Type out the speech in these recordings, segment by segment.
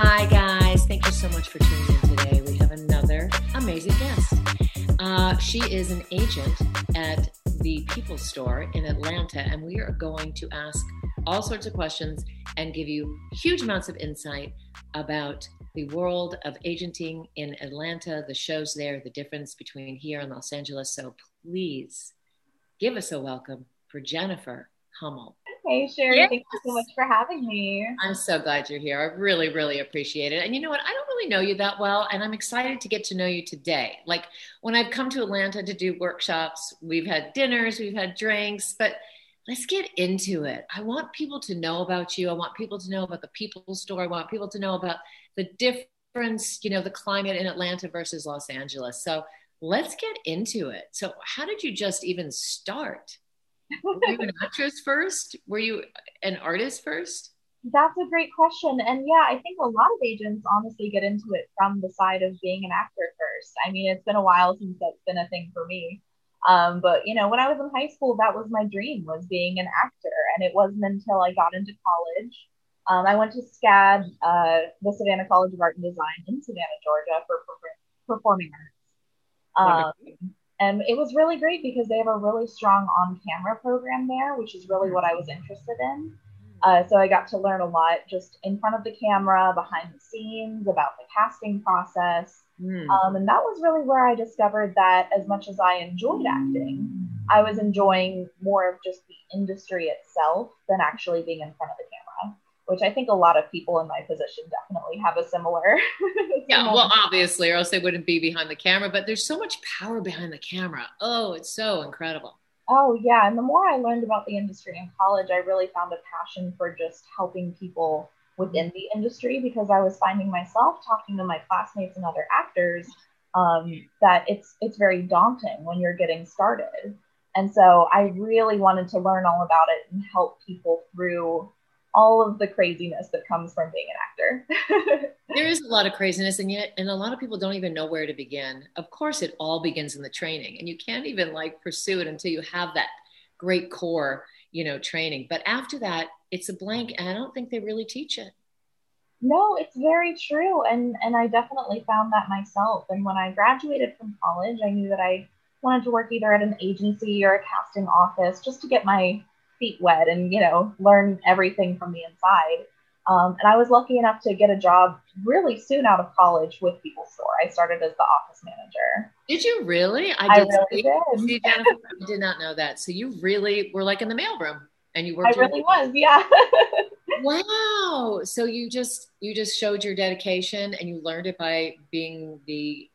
Hi, guys. Thank you so much for tuning in today. We have another amazing guest. Uh, she is an agent at the People Store in Atlanta, and we are going to ask all sorts of questions and give you huge amounts of insight about the world of agenting in Atlanta, the shows there, the difference between here and Los Angeles. So please give us a welcome for Jennifer Hummel. Hey, Sherry, yes. thank you so much for having me. I'm so glad you're here. I really, really appreciate it. And you know what? I don't really know you that well, and I'm excited to get to know you today. Like when I've come to Atlanta to do workshops, we've had dinners, we've had drinks, but let's get into it. I want people to know about you. I want people to know about the people store. I want people to know about the difference, you know, the climate in Atlanta versus Los Angeles. So let's get into it. So, how did you just even start? Were you an actress first? Were you an artist first? That's a great question. And yeah, I think a lot of agents honestly get into it from the side of being an actor first. I mean, it's been a while since that's been a thing for me. Um, but you know, when I was in high school, that was my dream was being an actor. And it wasn't until I got into college. Um, I went to SCAD, uh, the Savannah College of Art and Design in Savannah, Georgia for performing arts. Um, and it was really great because they have a really strong on camera program there, which is really what I was interested in. Uh, so I got to learn a lot just in front of the camera, behind the scenes, about the casting process. Mm. Um, and that was really where I discovered that as much as I enjoyed acting, I was enjoying more of just the industry itself than actually being in front of the camera which I think a lot of people in my position definitely have a similar. yeah, well, obviously, or else they wouldn't be behind the camera. But there's so much power behind the camera. Oh, it's so incredible. Oh, yeah. And the more I learned about the industry in college, I really found a passion for just helping people within the industry because I was finding myself talking to my classmates and other actors um, that it's it's very daunting when you're getting started. And so I really wanted to learn all about it and help people through all of the craziness that comes from being an actor. there is a lot of craziness, and yet, and a lot of people don't even know where to begin. Of course, it all begins in the training, and you can't even like pursue it until you have that great core, you know, training. But after that, it's a blank, and I don't think they really teach it. No, it's very true, and and I definitely found that myself. And when I graduated from college, I knew that I wanted to work either at an agency or a casting office just to get my feet wet and you know learn everything from the inside. Um, and I was lucky enough to get a job really soon out of college with People Store. I started as the office manager. Did you really? I, did. I really did. Jennifer, I did not know that. So you really were like in the mailroom, and you worked. I really was. Yeah. wow. So you just you just showed your dedication, and you learned it by being the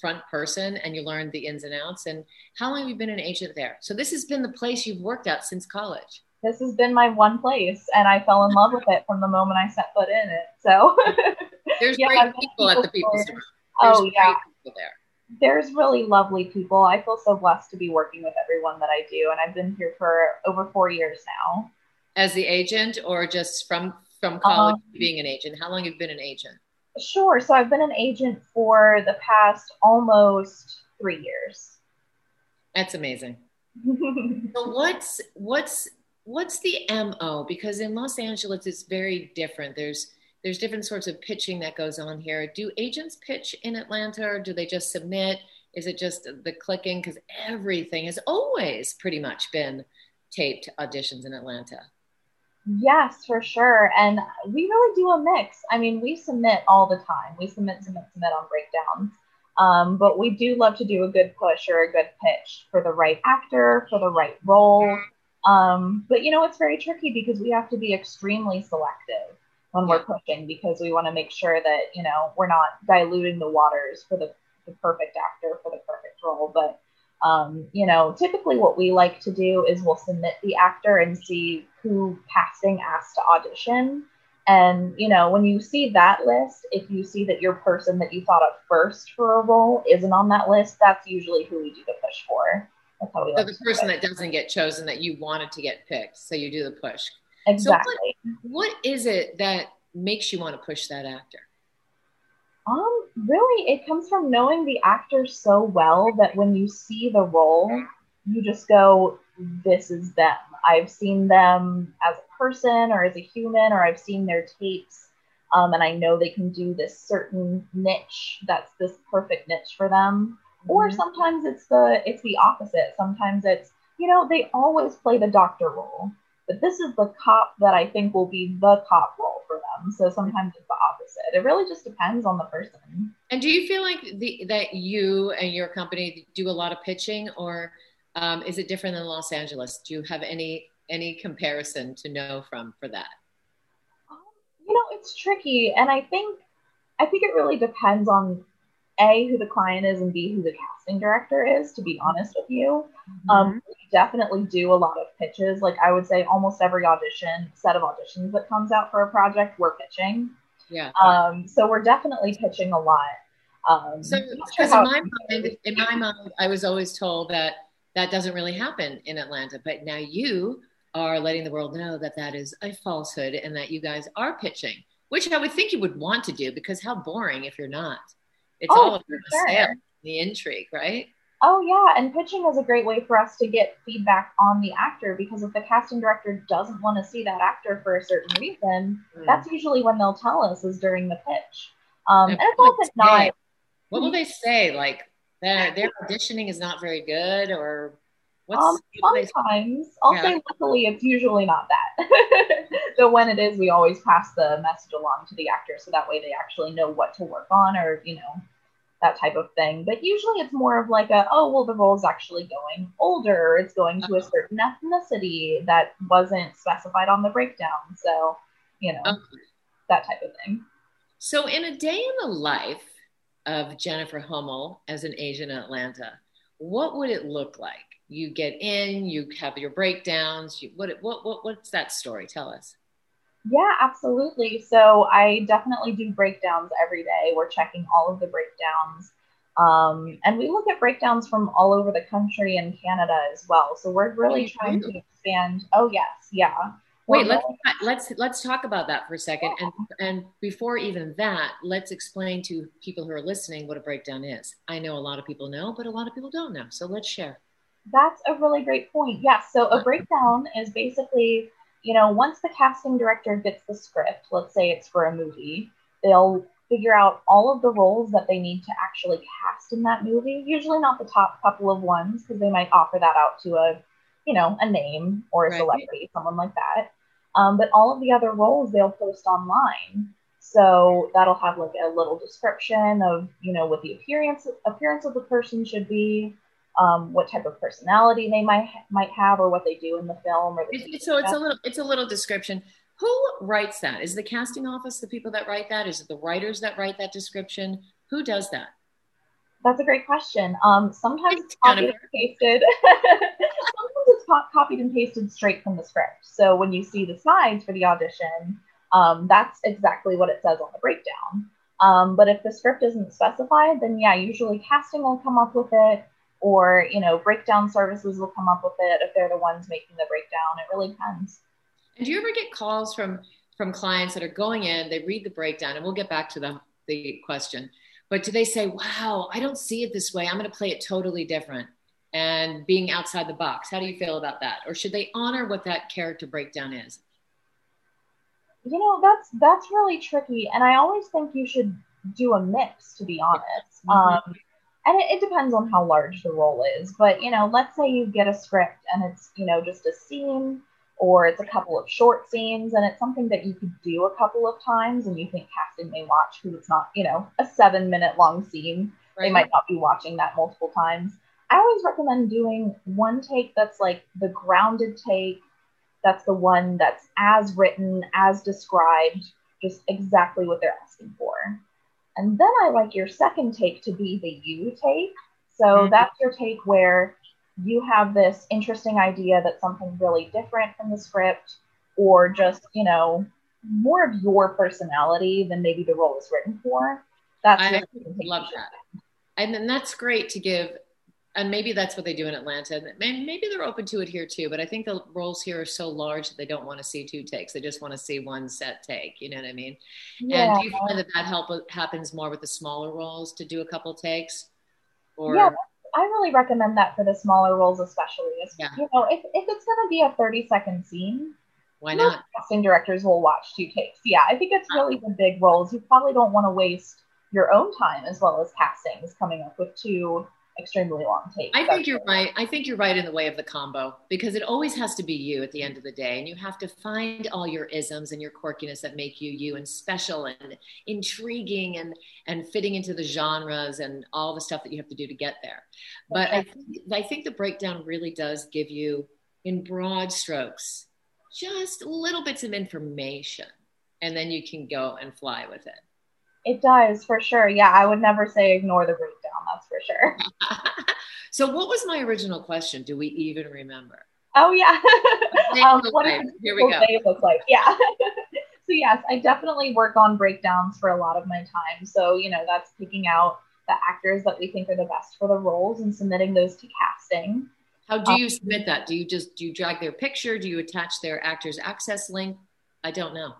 front person and you learned the ins and outs. And how long have you been an agent there? So this has been the place you've worked at since college. This has been my one place, and I fell in love with it from the moment I set foot in it. So there's yeah, great people at the people store. oh yeah, there. There's really lovely people. I feel so blessed to be working with everyone that I do, and I've been here for over four years now. As the agent, or just from from college um, being an agent? How long have you been an agent? Sure. So I've been an agent for the past almost three years. That's amazing. so what's what's what's the mo? Because in Los Angeles, it's very different. There's there's different sorts of pitching that goes on here. Do agents pitch in Atlanta, or do they just submit? Is it just the clicking? Because everything has always pretty much been taped auditions in Atlanta. Yes, for sure. And we really do a mix. I mean, we submit all the time. We submit, submit, submit on breakdowns. Um, but we do love to do a good push or a good pitch for the right actor, for the right role. Um, but you know, it's very tricky because we have to be extremely selective when we're pushing because we want to make sure that, you know, we're not diluting the waters for the, the perfect actor for the perfect role. But um, you know, typically what we like to do is we'll submit the actor and see who casting asked to audition. And, you know, when you see that list, if you see that your person that you thought of first for a role isn't on that list, that's usually who we do the push for. That's how we so like the person that doesn't get chosen that you wanted to get picked. So you do the push. Exactly. So what, what is it that makes you want to push that actor? Um, really, it comes from knowing the actor so well that when you see the role, you just go, "This is them." I've seen them as a person or as a human, or I've seen their tapes. um, and I know they can do this certain niche that's this perfect niche for them. Mm-hmm. Or sometimes it's the it's the opposite. Sometimes it's you know they always play the doctor role, but this is the cop that I think will be the cop role for them. So sometimes it's the opposite. It really just depends on the person. And do you feel like the, that you and your company do a lot of pitching, or um, is it different than Los Angeles? Do you have any any comparison to know from for that? you know, it's tricky, and I think I think it really depends on a who the client is and b who the casting director is. To be honest with you, mm-hmm. um, definitely do a lot of pitches. Like I would say, almost every audition set of auditions that comes out for a project, we're pitching. Yeah. Um, so we're definitely pitching a lot. Um, so, because sure in my mind, in my mind, I was always told that that doesn't really happen in Atlanta, but now you are letting the world know that that is a falsehood and that you guys are pitching, which I would think you would want to do because how boring if you're not. It's oh, all about the sure. sale, the intrigue, right? Oh yeah, and pitching is a great way for us to get feedback on the actor because if the casting director doesn't want to see that actor for a certain reason, mm. that's usually when they'll tell us is during the pitch. Um, and, it's often not. What will they say? Like their their auditioning is not very good, or what's um, sometimes I'll yeah. say luckily it's usually not that. so when it is, we always pass the message along to the actor so that way they actually know what to work on or you know that type of thing. But usually it's more of like a oh well the role is actually going older. It's going to a uh-huh. certain ethnicity that wasn't specified on the breakdown. So you know okay. that type of thing. So in a day in the life of Jennifer Hummel as an Asian in Atlanta, what would it look like? you get in, you have your breakdowns. You, what, what, what, what's that story? Tell us. Yeah, absolutely. So I definitely do breakdowns every day. We're checking all of the breakdowns. Um, and we look at breakdowns from all over the country and Canada as well. So we're really trying to expand. Oh, yes. Yeah. Wait, let's let's let's talk about that for a second. And and before even that, let's explain to people who are listening what a breakdown is. I know a lot of people know, but a lot of people don't know. So let's share. That's a really great point. Yes. Yeah, so a breakdown is basically, you know, once the casting director gets the script, let's say it's for a movie, they'll figure out all of the roles that they need to actually cast in that movie. Usually not the top couple of ones because they might offer that out to a, you know, a name or a right. celebrity, someone like that. Um, but all of the other roles they'll post online. So that'll have like a little description of, you know, what the appearance appearance of the person should be, um, what type of personality they might might have or what they do in the film or the so it's a little it's a little description. Who writes that? Is the casting office the people that write that? Is it the writers that write that description? Who does that? That's a great question. Um, sometimes it's copied and pasted. Sometimes it's copied and pasted straight from the script. So when you see the slides for the audition um, that's exactly what it says on the breakdown. Um, but if the script isn't specified then yeah usually casting will come up with it or you know breakdown services will come up with it if they're the ones making the breakdown. It really depends. And do you ever get calls from from clients that are going in they read the breakdown and we'll get back to the, the question but do they say wow i don't see it this way. I'm going to play it totally different and being outside the box? How do you feel about that? Or should they honor what that character breakdown is? You know that's that's really tricky and i always think you should do a mix to be honest. Mm-hmm. um, and it, it, depends on how large the role is but you know let's say you get a script and it's you know just a scene or it's a couple of short scenes and it's something that you could do a couple of times and you think casting may watch because it's not you know a seven minute long scene. Right. they might not be watching that multiple times. I always recommend doing one take that's like the grounded take that's the one that's as written as described just exactly what they're asking for and then I like your second take to be the you take. So mm-hmm. that's your take where you have this interesting idea that something really different from the script, or just, you know, more of your personality than maybe the role is written for. That's I love that. And then that's great to give and maybe that's what they do in Atlanta. Maybe they're open to it here too, but I think the roles here are so large that they don't want to see two takes. They just want to see one set take. You know what I mean? Yeah. And do you find that that help happens more with the smaller roles to do a couple takes? Or yeah, I really recommend that for the smaller roles, especially. Yeah. You know, if if it's going to be a thirty second scene, Why not? casting directors will watch two takes. Yeah, I think it's really the big roles. You probably don't want to waste your own time as well as castings coming up with two extremely long takes. I think you're right. I think you're right in the way of the combo because it always has to be you at the end of the day. And you have to find all your isms and your quirkiness that make you you and special and intriguing and, and fitting into the genres and all the stuff that you have to do to get there. But okay. I, think, I think the breakdown really does give you, in broad strokes, just little bits of information. And then you can go and fly with it. It does for sure. Yeah, I would never say ignore the breakdown. That's for sure. so, what was my original question? Do we even remember? Oh yeah. um, what does Here we go. day look like? Yeah. so yes, I definitely work on breakdowns for a lot of my time. So you know that's picking out the actors that we think are the best for the roles and submitting those to casting. How do you um, submit that? Do you just do you drag their picture? Do you attach their actors access link? I don't know.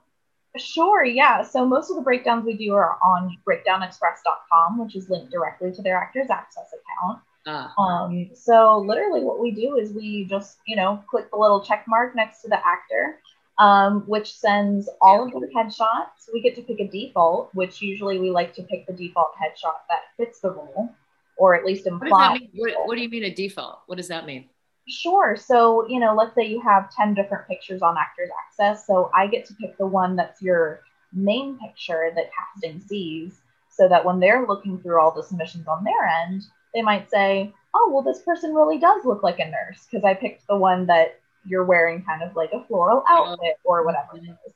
Sure, yeah. So most of the breakdowns we do are on breakdownexpress.com, which is linked directly to their Actors Access account. Uh, um, so literally what we do is we just, you know, click the little check mark next to the actor, um, which sends all of their headshots. We get to pick a default, which usually we like to pick the default headshot that fits the role, or at least imply. What, what, what do you mean a default? What does that mean? Sure. So, you know, let's say you have 10 different pictures on Actors Access. So I get to pick the one that's your main picture that casting sees so that when they're looking through all the submissions on their end, they might say, oh, well, this person really does look like a nurse because I picked the one that you're wearing kind of like a floral outfit or whatever it is,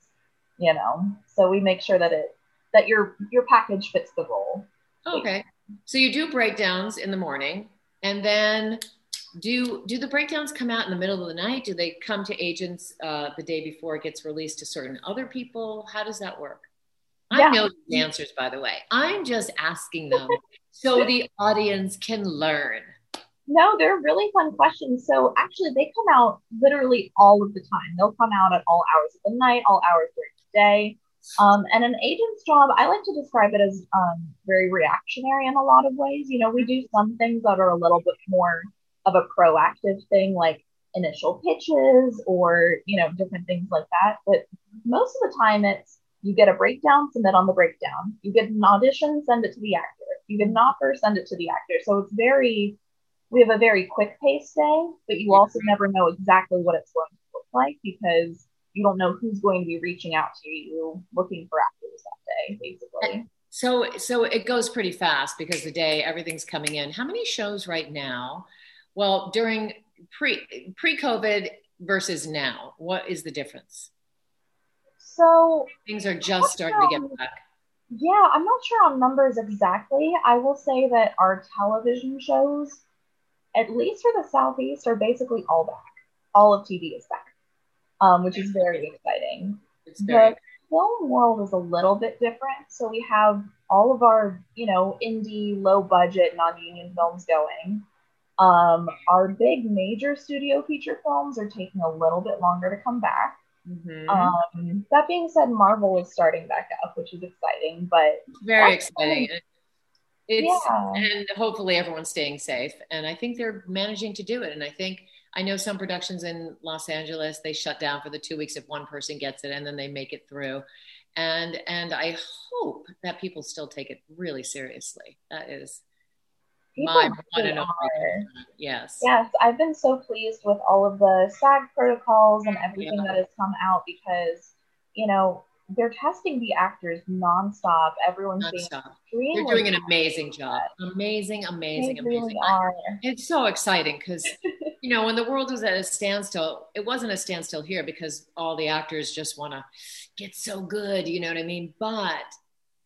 you know? So we make sure that it, that your, your package fits the role. Okay. So you do breakdowns in the morning and then do do the breakdowns come out in the middle of the night? Do they come to agents uh, the day before it gets released to certain other people? How does that work? Yeah. i know the answers by the way. I'm just asking them so the audience can learn. No they're really fun questions. So actually they come out literally all of the time. They'll come out at all hours of the night all hours during the day. Um, and an agent's job, I like to describe it as um, very reactionary in a lot of ways. You know, we do some things that are a little bit more of a proactive thing like initial pitches or you know different things like that. But most of the time it's you get a breakdown submit on the breakdown. You get an audition send it to the actor. You get an offer send it to the actor. So it's very we have a very quick pace day but you also never know exactly what it's going to look like because you don't know who's going to be reaching out to you looking for actors that day basically. So so it goes pretty fast because the day everything's coming in. How many shows right now well, during pre pre COVID versus now, what is the difference? So things are just starting to get back. Yeah, I'm not sure on numbers exactly. I will say that our television shows, at least for the Southeast, are basically all back. All of TV is back, um, which is very exciting. It's very the film world is a little bit different. So we have all of our, you know, indie, low budget, non union films going. Um, our big major studio feature films are taking a little bit longer to come back. Mm-hmm. Um, that being said, Marvel is starting back up, which is exciting, but very exciting. It's yeah. and hopefully everyone's staying safe. And I think they're managing to do it. And I think I know some productions in Los Angeles they shut down for the two weeks if one person gets it, and then they make it through. And and I hope that people still take it really seriously. That is my one and only. Yes. Yes, I've been so pleased with all of the SAG protocols and everything yeah. that has come out because, you know, they're testing the actors nonstop. Everyone's nonstop. being They're doing an amazing job. Amazing, amazing, they amazing. Really are. It's so exciting because you know when the world was at a standstill, it wasn't a standstill here because all the actors just want to get so good. You know what I mean? But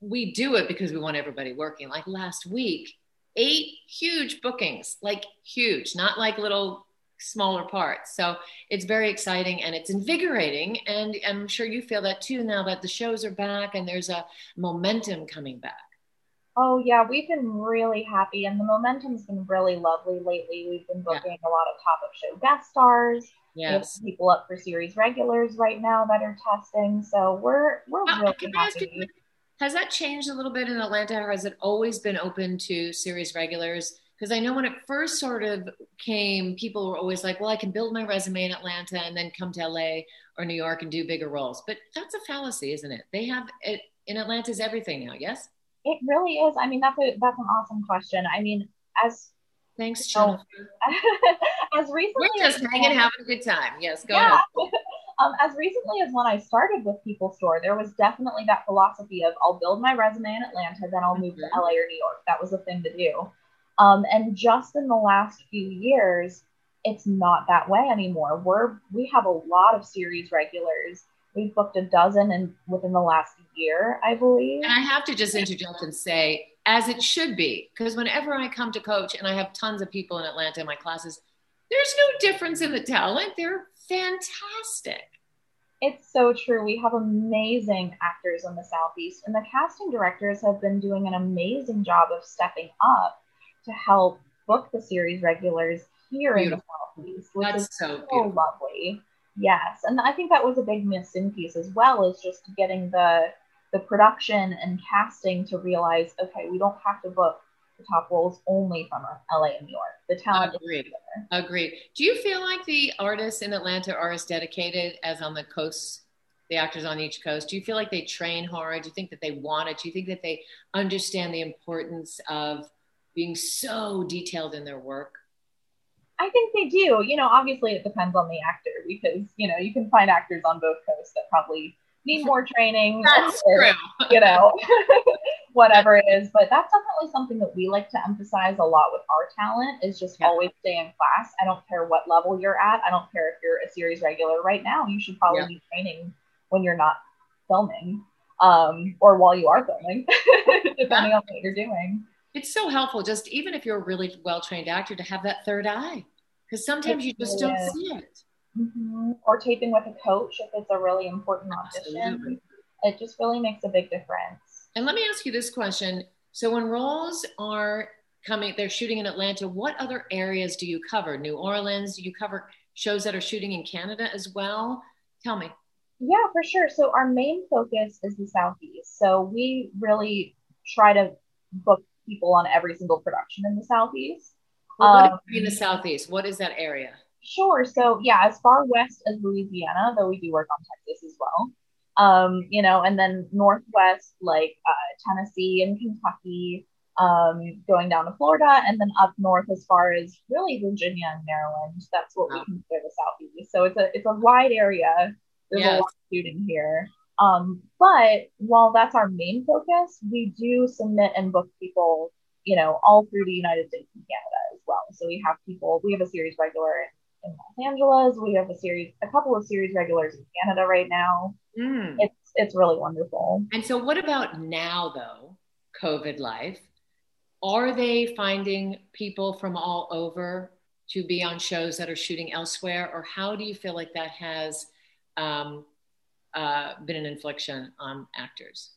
we do it because we want everybody working. Like last week, eight huge bookings, like huge, not like little smaller parts. So it's very exciting and it's invigorating. And I'm sure you feel that too now that the shows are back and there's a momentum coming back. Oh yeah, we've been really happy and the momentum's been really lovely lately. We've been booking yeah. a lot of top of show guest stars. Yes. people up for series regulars right now that are testing. So we're we're really happy. Has that changed a little bit in Atlanta, or has it always been open to series regulars? Because I know when it first sort of came, people were always like, well, I can build my resume in Atlanta and then come to LA or New York and do bigger roles. But that's a fallacy, isn't it? They have it in Atlanta's everything now, yes? It really is. I mean, that's a that's an awesome question. I mean, as thanks, oh. Jennifer. as recently we're just hanging, having a good time. Yes, go yeah. ahead. um, as recently as when I started with People Store, there was definitely that philosophy of I'll build my resume in Atlanta, then I'll move mm-hmm. to LA or New York. That was the thing to do. Um, and just in the last few years, it's not that way anymore. We're we have a lot of series regulars. We've booked a dozen and within the last year, I believe. And I have to just interject and say, as it should be, because whenever I come to coach and I have tons of people in Atlanta in my classes, there's no difference in the talent. They're fantastic. It's so true. We have amazing actors in the Southeast, and the casting directors have been doing an amazing job of stepping up to help book the series regulars here beautiful. in the Southeast, which That's is so, so lovely. Yes, and I think that was a big missing piece as well, is just getting the the production and casting to realize, okay, we don't have to book the top roles only from uh, LA and New York. The talent Agreed. Agreed. Do you feel like the artists in Atlanta are as dedicated as on the coast, the actors on each coast? Do you feel like they train hard? Do you think that they want it? Do you think that they understand the importance of being so detailed in their work? I think they do. You know, obviously it depends on the actor because, you know, you can find actors on both coasts that probably need more training. That's or, true. You know, whatever it is. But that's definitely something that we like to emphasize a lot with our talent is just yeah. always stay in class. I don't care what level you're at. I don't care if you're a series regular right now. You should probably yeah. be training when you're not filming um, or while you are filming, depending on what you're doing. It's so helpful, just even if you're a really well trained actor, to have that third eye because sometimes it you just don't see it. Mm-hmm. Or taping with a coach if it's a really important audition. Absolutely. It just really makes a big difference. And let me ask you this question. So when roles are coming, they're shooting in Atlanta, what other areas do you cover? New Orleans? Do you cover shows that are shooting in Canada as well? Tell me. Yeah, for sure. So our main focus is the Southeast. So we really try to book people on every single production in the Southeast. Well, what um, in the Southeast? What is that area? Sure. So yeah, as far west as Louisiana, though we do work on Texas as well. Um, you know, and then northwest like uh, Tennessee and Kentucky, um, going down to Florida, and then up north as far as really Virginia and Maryland. That's what wow. we consider the southeast. So it's a it's a wide area. There's yes. a lot of shooting here. Um, but while that's our main focus, we do submit and book people, you know, all through the United States and Canada as well. So we have people, we have a series regular in Los Angeles. We have a series, a couple of series regulars in Canada right now. Mm. It's it's really wonderful. And so, what about now though? COVID life, are they finding people from all over to be on shows that are shooting elsewhere, or how do you feel like that has um, uh, been an infliction on actors?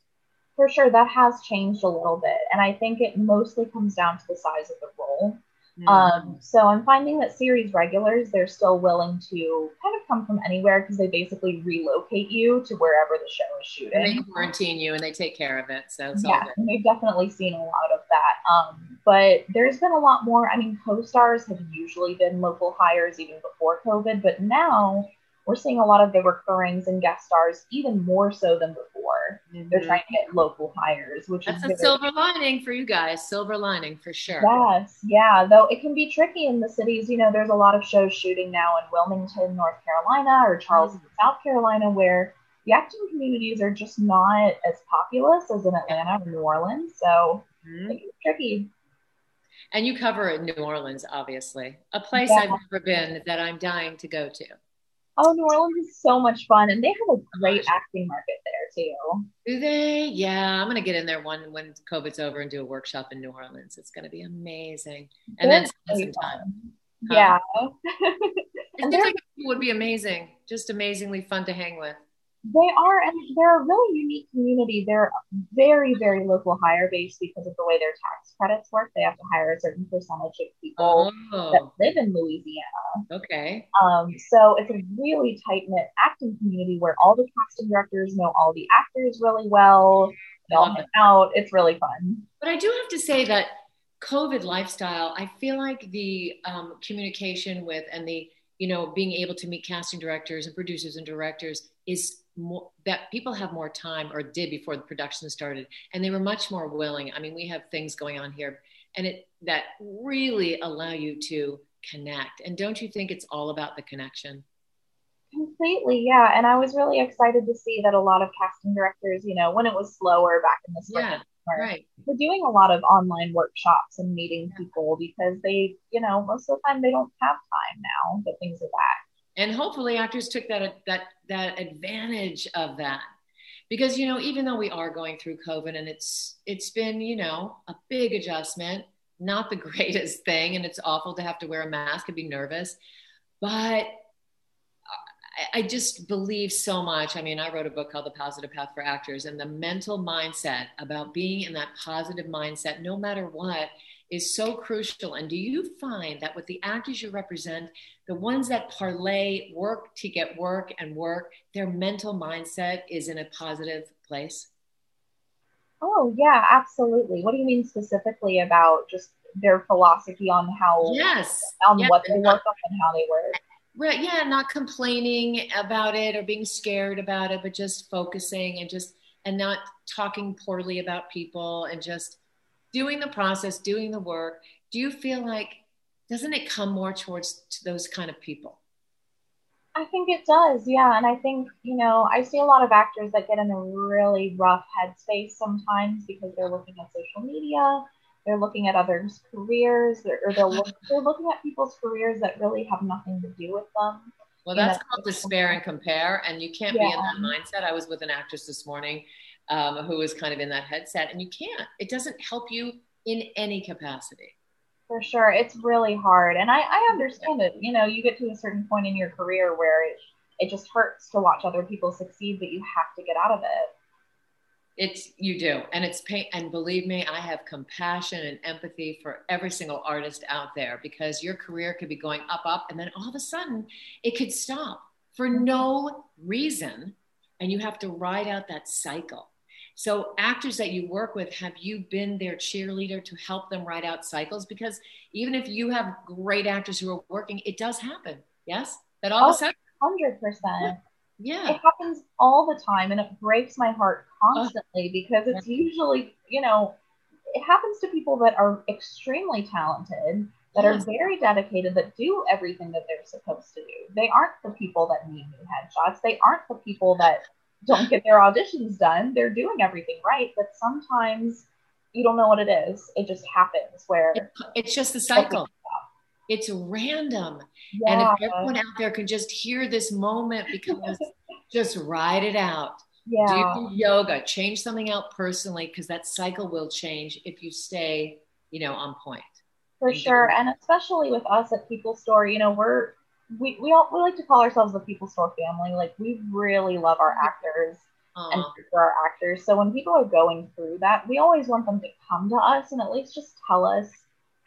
For sure, that has changed a little bit, and I think it mostly comes down to the size of the role. Um, so I'm finding that series regulars, they're still willing to kind of come from anywhere because they basically relocate you to wherever the show is shooting. And they quarantine you and they take care of it. So yeah, we've definitely seen a lot of that. Um, but there's been a lot more. I mean, co-stars have usually been local hires even before COVID, but now we're seeing a lot of the recurrings and guest stars even more so than before. Mm-hmm. They're trying to get local hires, which That's is a silver lining for you guys. Silver lining for sure. Yes, yeah. Though it can be tricky in the cities. You know, there's a lot of shows shooting now in Wilmington, North Carolina, or Charleston, mm-hmm. South Carolina, where the acting communities are just not as populous as in Atlanta or New Orleans. So mm-hmm. it's tricky. And you cover New Orleans, obviously, a place yeah. I've never been that I'm dying to go to. Oh, New Orleans is so much fun, and they have a great acting market there too. Do they? Yeah, I'm gonna get in there one when COVID's over and do a workshop in New Orleans. It's gonna be amazing, and then spend some time. Yeah, it seems like it would be amazing, just amazingly fun to hang with. They are, and they're a really unique community. They're very, very local hire based because of the way their tax credits work. They have to hire a certain percentage of people oh. that live in Louisiana. Okay. Um, so it's a really tight knit acting community where all the casting directors know all the actors really well. They all hang out. It's really fun. But I do have to say that COVID lifestyle, I feel like the um, communication with and the you know being able to meet casting directors and producers and directors is more that people have more time or did before the production started and they were much more willing. I mean we have things going on here and it that really allow you to connect. And don't you think it's all about the connection? Completely yeah. And i was really excited to see that a lot of casting directors you know when it was slower back in the spring yeah, right. we're doing a lot of online workshops and meeting people because they you know most of the time they don't have time now that things are back and hopefully actors took that that that advantage of that because you know even though we are going through covid and it's it's been you know a big adjustment not the greatest thing and it's awful to have to wear a mask and be nervous but I just believe so much. I mean, I wrote a book called The Positive Path for Actors, and the mental mindset about being in that positive mindset, no matter what, is so crucial. And do you find that with the actors you represent, the ones that parlay work to get work and work, their mental mindset is in a positive place? Oh, yeah, absolutely. What do you mean specifically about just their philosophy on how, yes, on yes. what they work on and how they work? Right. Yeah. Not complaining about it or being scared about it, but just focusing and just, and not talking poorly about people and just doing the process, doing the work, do you feel like doesn't it come more towards to those kind of people? I think it does, yeah. And I think, you know, I see a lot of actors that get in a really rough headspace sometimes because they're looking at social media, they're looking at others' careers, or they're, look, they're looking at people's careers that really have nothing to do with them. Well, that's you called despair and compare, and you can't yeah. be in that mindset. I was with an actress this morning um, who is kind of in that headset, and you can't. It doesn't help you in any capacity. For sure, it's really hard, and I, I understand it. You know, you get to a certain point in your career where it it just hurts to watch other people succeed, but you have to get out of it. It's you do, and it's pain. And believe me, I have compassion and empathy for every single artist out there because your career could be going up, up, and then all of a sudden it could stop for no reason, and you have to ride out that cycle. So, actors that you work with, have you been their cheerleader to help them ride out cycles? Because even if you have great actors who are working, it does happen. Yes, that all oh, of a sudden, hundred percent. Yeah, it happens all the time, and it breaks my heart constantly uh, because it's usually, you know, it happens to people that are extremely talented, that yes. are very dedicated, that do everything that they're supposed to do. They aren't the people that need new headshots. They aren't the people that don't get their auditions done. They're doing everything right, but sometimes you don't know what it is. It just happens where it, it's just the cycle. It's random. Yeah. And if everyone out there can just hear this moment because just ride it out. Yeah. Do yoga, change something out personally because that cycle will change if you stay, you know, on point. For sure. And especially with us at People Store, you know, we're we we all we like to call ourselves the People Store family. Like we really love our actors Aww. and for our actors. So when people are going through that, we always want them to come to us and at least just tell us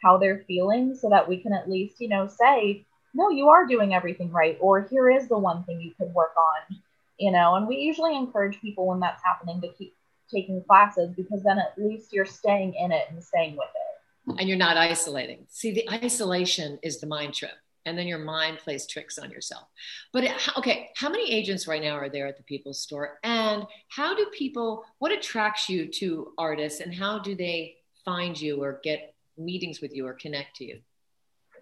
how they're feeling, so that we can at least you know say, no, you are doing everything right, or here is the one thing you could work on. You know, and we usually encourage people when that's happening to keep taking classes because then at least you're staying in it and staying with it. And you're not isolating. See, the isolation is the mind trip and then your mind plays tricks on yourself. But okay, how many agents right now are there at the People's Store? And how do people, what attracts you to artists and how do they find you or get meetings with you or connect to you?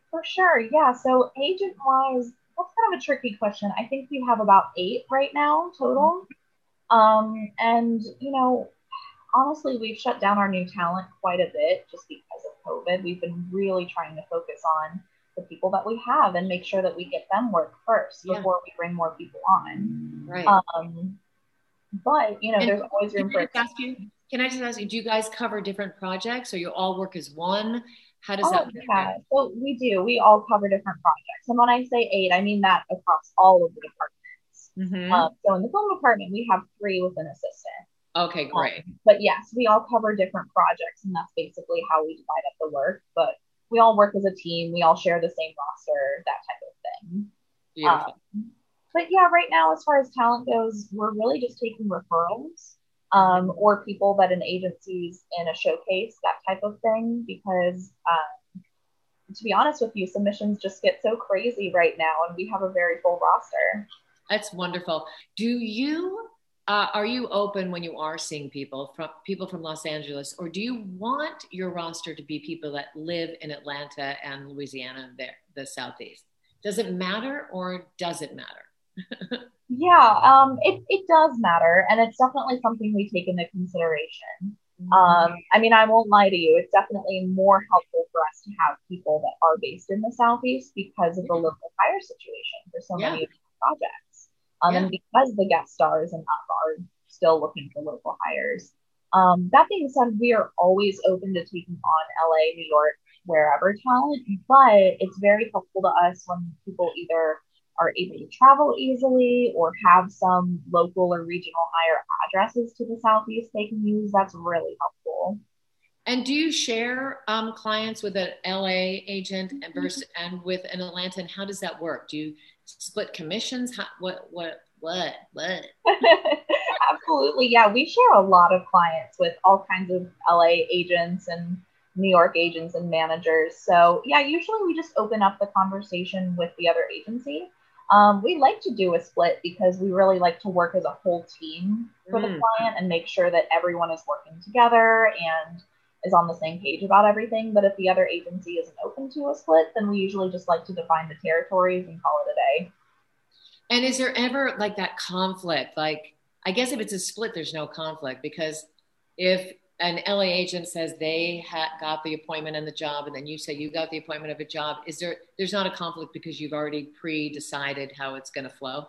For sure. Yeah. So, agent wise, that's kind of a tricky question. I think we have about eight right now total. Um, and, you know, honestly, we've shut down our new talent quite a bit just because of COVID. We've been really trying to focus on the people that we have and make sure that we get them work first yeah. before we bring more people on. Right. Um, but you know, and there's always room for. You, can I just ask you? Do you guys cover different projects, or you all work as one? How does oh, that work? Yeah, so we do. We all cover different projects, and when I say eight, I mean that across all of the departments. Mm-hmm. Um, so in the film department, we have three with an assistant. Okay, great. Um, but yes, we all cover different projects, and that's basically how we divide up the work. But we all work as a team. We all share the same roster, that type of thing. Beautiful. Um, but yeah, right now, as far as talent goes, we're really just taking referrals. um, or people that an agency's in a showcase, that type of thing. Because um, to be honest with you, submissions just get so crazy right now, and we have a very full roster. That's wonderful. Do you uh, are you open when you are seeing people from people from Los Angeles, or do you want your roster to be people that live in Atlanta and Louisiana, there, the Southeast? Does it matter, or does it matter? yeah, um, it it does matter, and it's definitely something we take into consideration. Mm-hmm. Um, I mean, I won't lie to you; it's definitely more helpful for us to have people that are based in the Southeast because of the local hire situation for so yeah. many projects. Um, yeah. And because the guest stars and up are still looking for local hires. Um, that being said, we are always open to taking on LA, New York, wherever talent, but it's very helpful to us when people either are able to travel easily or have some local or regional hire addresses to the southeast they can use. That's really helpful. And do you share um, clients with an LA agent and mm-hmm. versus and with an Atlanta? And how does that work? Do you split commissions? How, what, what, what, what? Absolutely. Yeah. We share a lot of clients with all kinds of LA agents and New York agents and managers. So, yeah, usually we just open up the conversation with the other agency. Um, we like to do a split because we really like to work as a whole team for mm. the client and make sure that everyone is working together and is on the same page about everything. But if the other agency isn't open to a split, then we usually just like to define the territories and call it a day. And is there ever like that conflict? Like, I guess if it's a split, there's no conflict because if an LA agent says they ha- got the appointment and the job, and then you say you got the appointment of a job, is there there's not a conflict because you've already pre-decided how it's going to flow?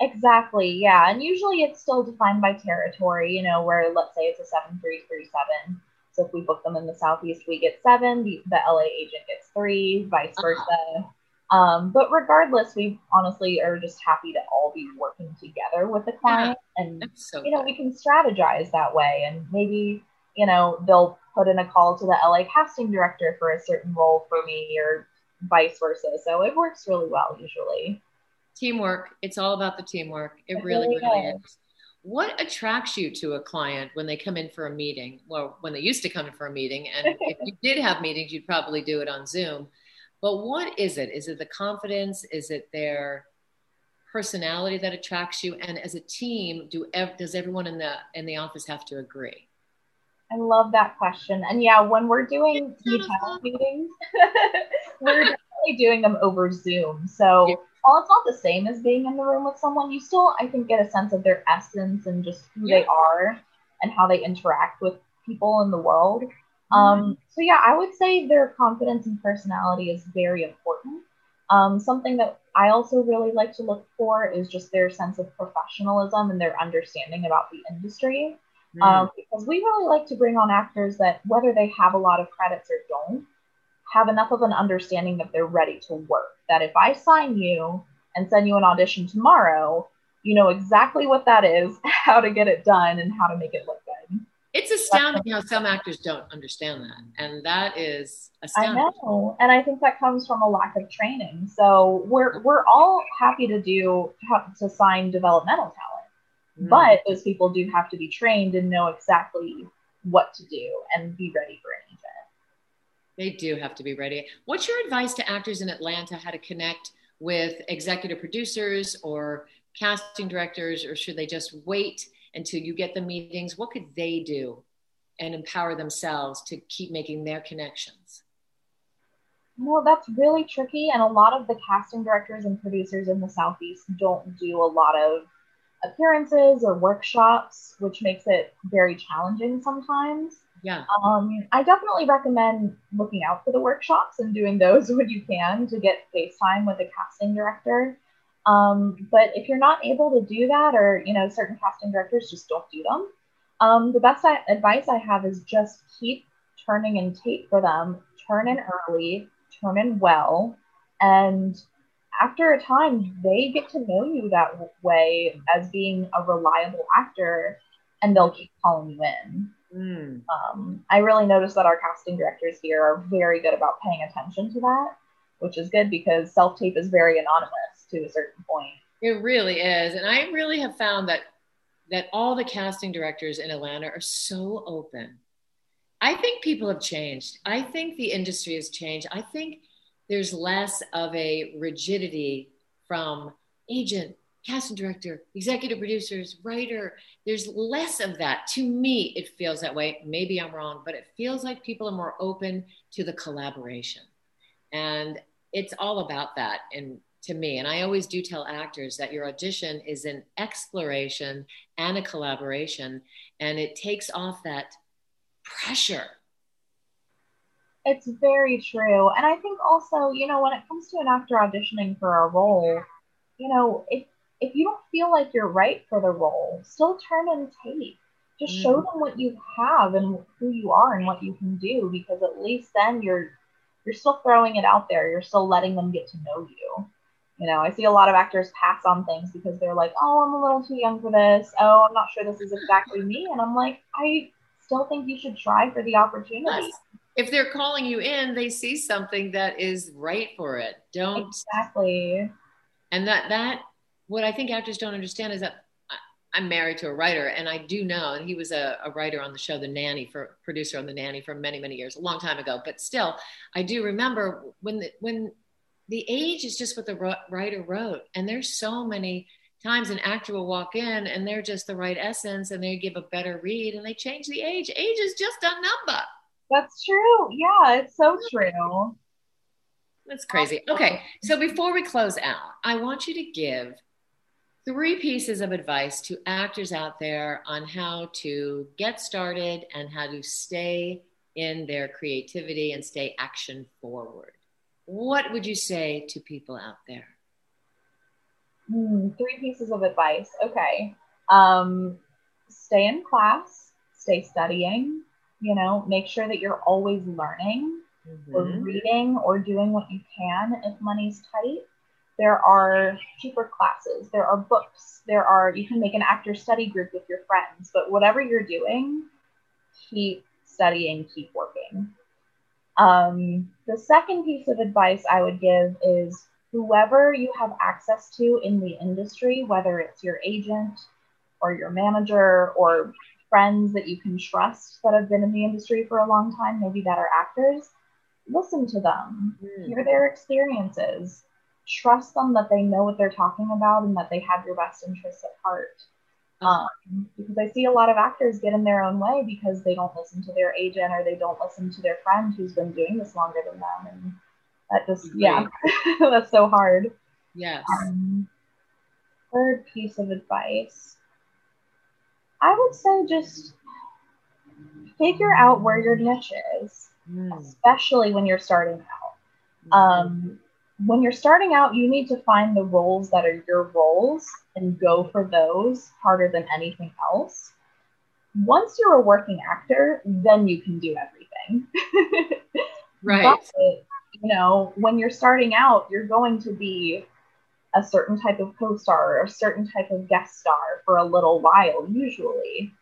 Exactly. Yeah, and usually it's still defined by territory. You know, where let's say it's a seven three three seven so if we book them in the southeast, we get seven. The, the LA agent gets three, vice uh-huh. versa. Uh-huh. Um, but regardless, we honestly are just happy to all be working together with the client, yeah, and so you know good. we can strategize that way, and maybe you know they'll put in a call to the LA casting director for a certain role for me, or vice versa. So it works really well usually. Teamwork. It's all about the teamwork. It, it really, really, really is. is what attracts you to a client when they come in for a meeting? Well when they used to come in for a meeting and if you did have meetings you'd probably do it on zoom. But what is it? Is it the confidence? Is it their personality that attracts you? And as a team do does everyone in the in the office have to agree? I love that question. And yeah when we're doing meetings we're definitely doing them over zoom. So yeah while it's not the same as being in the room with someone, you still, I think, get a sense of their essence and just who yeah. they are and how they interact with people in the world. Mm-hmm. Um, so, yeah, I would say their confidence and personality is very important. Um, something that I also really like to look for is just their sense of professionalism and their understanding about the industry. Mm. Um, because we really like to bring on actors that, whether they have a lot of credits or don't, have enough of an understanding that they're ready to work. That if I sign you and send you an audition tomorrow, you know exactly what that is, how to get it done, and how to make it look good. It's astounding how some actors don't understand that. And that is astounding. I know. And I think that comes from a lack of training. So we're we're all happy to do to sign developmental talent. Mm. But those people do have to be trained and know exactly what to do and be ready for it. They do have to be ready. What's your advice to actors in Atlanta how to connect with executive producers or casting directors, or should they just wait until you get the meetings? What could they do and empower themselves to keep making their connections? No, that's really tricky. And a lot of the casting directors and producers in the Southeast don't do a lot of appearances or workshops, which makes it very challenging sometimes. Yeah. Um, I definitely recommend looking out for the workshops and doing those when you can to get face time with a casting director. Um, but if you're not able to do that, or you know, certain casting directors just don't do them, um, the best advice I have is just keep turning in tape for them. Turn in early, turn in well, and after a time, they get to know you that way as being a reliable actor, and they'll keep calling you in. Mm. Um, I really noticed that our casting directors here are very good about paying attention to that, which is good because self tape is very anonymous to a certain point. It really is. And I really have found that that all the casting directors in Atlanta are so open. I think people have changed. I think the industry has changed. I think there's less of a rigidity from agent, casting director, executive producers, writer. There's less of that. To me, it feels that way. Maybe I'm wrong, but it feels like people are more open to the collaboration. And it's all about that and to me and i always do tell actors that your audition is an exploration and a collaboration and it takes off that pressure it's very true and i think also you know when it comes to an actor auditioning for a role you know if if you don't feel like you're right for the role still turn and tape just show mm. them what you have and who you are and what you can do because at least then you're you're still throwing it out there. You're still letting them get to know you. You know, I see a lot of actors pass on things because they're like, oh, I'm a little too young for this. Oh, I'm not sure this is exactly me. And I'm like, I still think you should try for the opportunity. Yes. If they're calling you in, they see something that is right for it. Don't exactly. And that that what I think actors don't understand is that I'm married to a writer, and I do know, and he was a, a, writer on the show The Nanny, for producer on The Nanny for many, many years, a long time ago. But still, I do remember when the, when the age is just what the writer wrote, and there's so many times an actor will walk in and they're just the right essence, and they give a better read, and they change the age. Age is just a number. That's true. Yeah, it's so true. That's crazy. Okay, so before we close out, I want you to give three pieces of advice to actors out there on how to get started and how to stay in their creativity and stay action forward. What would you say to people out there? Mm, three pieces of advice. Okay. Um, stay in class, stay studying, you know, make sure that you're always learning mm-hmm. or reading or doing what you can if money's tight there are cheaper classes, there are books, there are, you can make an actor study group with your friends, but whatever you're doing, keep studying, keep working. Um, the second piece of advice I would give is whoever you have access to in the industry, whether it's your agent or your manager or friends that you can trust that have been in the industry for a long time, maybe that are actors, listen to them, mm. hear their experiences trust them that they know what they're talking about and that they have your best interests at heart. Um, because I see a lot of actors get in their own way because they don't listen to their agent or they don't listen to their friend who's been doing this longer than them. And that just, yeah, that's so hard. Yes. Um, third piece of advice I would say just figure out where your niche is, mm. especially when you're starting out. Mm. Um, when you're starting out, you need to find the roles that are your roles and go for those harder than anything else. Once you're a working actor, then you can do everything. right. But, you know, when you're starting out, you're going to be a certain type of co-star or a certain type of guest star for a little while usually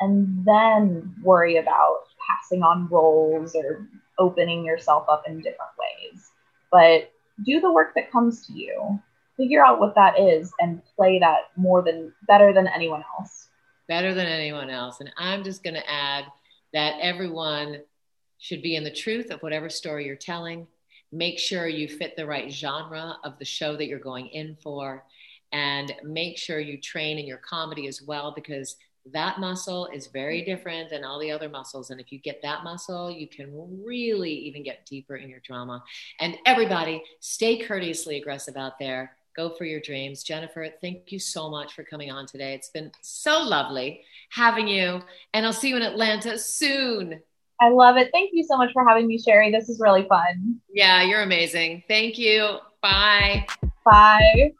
and then worry about passing on roles or opening yourself up in different ways but do the work that comes to you. Figure out what that is and play that more than better than anyone else. Better than anyone else. And i'm just going to add that everyone should be in the truth of whatever story you're telling. Make sure you fit the right genre of the show that you're going in for. And make sure you train in your comedy as well because that muscle is very different than all the other muscles. And if you get that muscle, you can really even get deeper in your drama. And everybody, stay courteously aggressive out there. Go for your dreams. Jennifer, thank you so much for coming on today. It's been so lovely having you. And I'll see you in Atlanta soon. I love it. Thank you so much for having me, Sherry. This is really fun. Yeah, you're amazing. Thank you. Bye. Bye.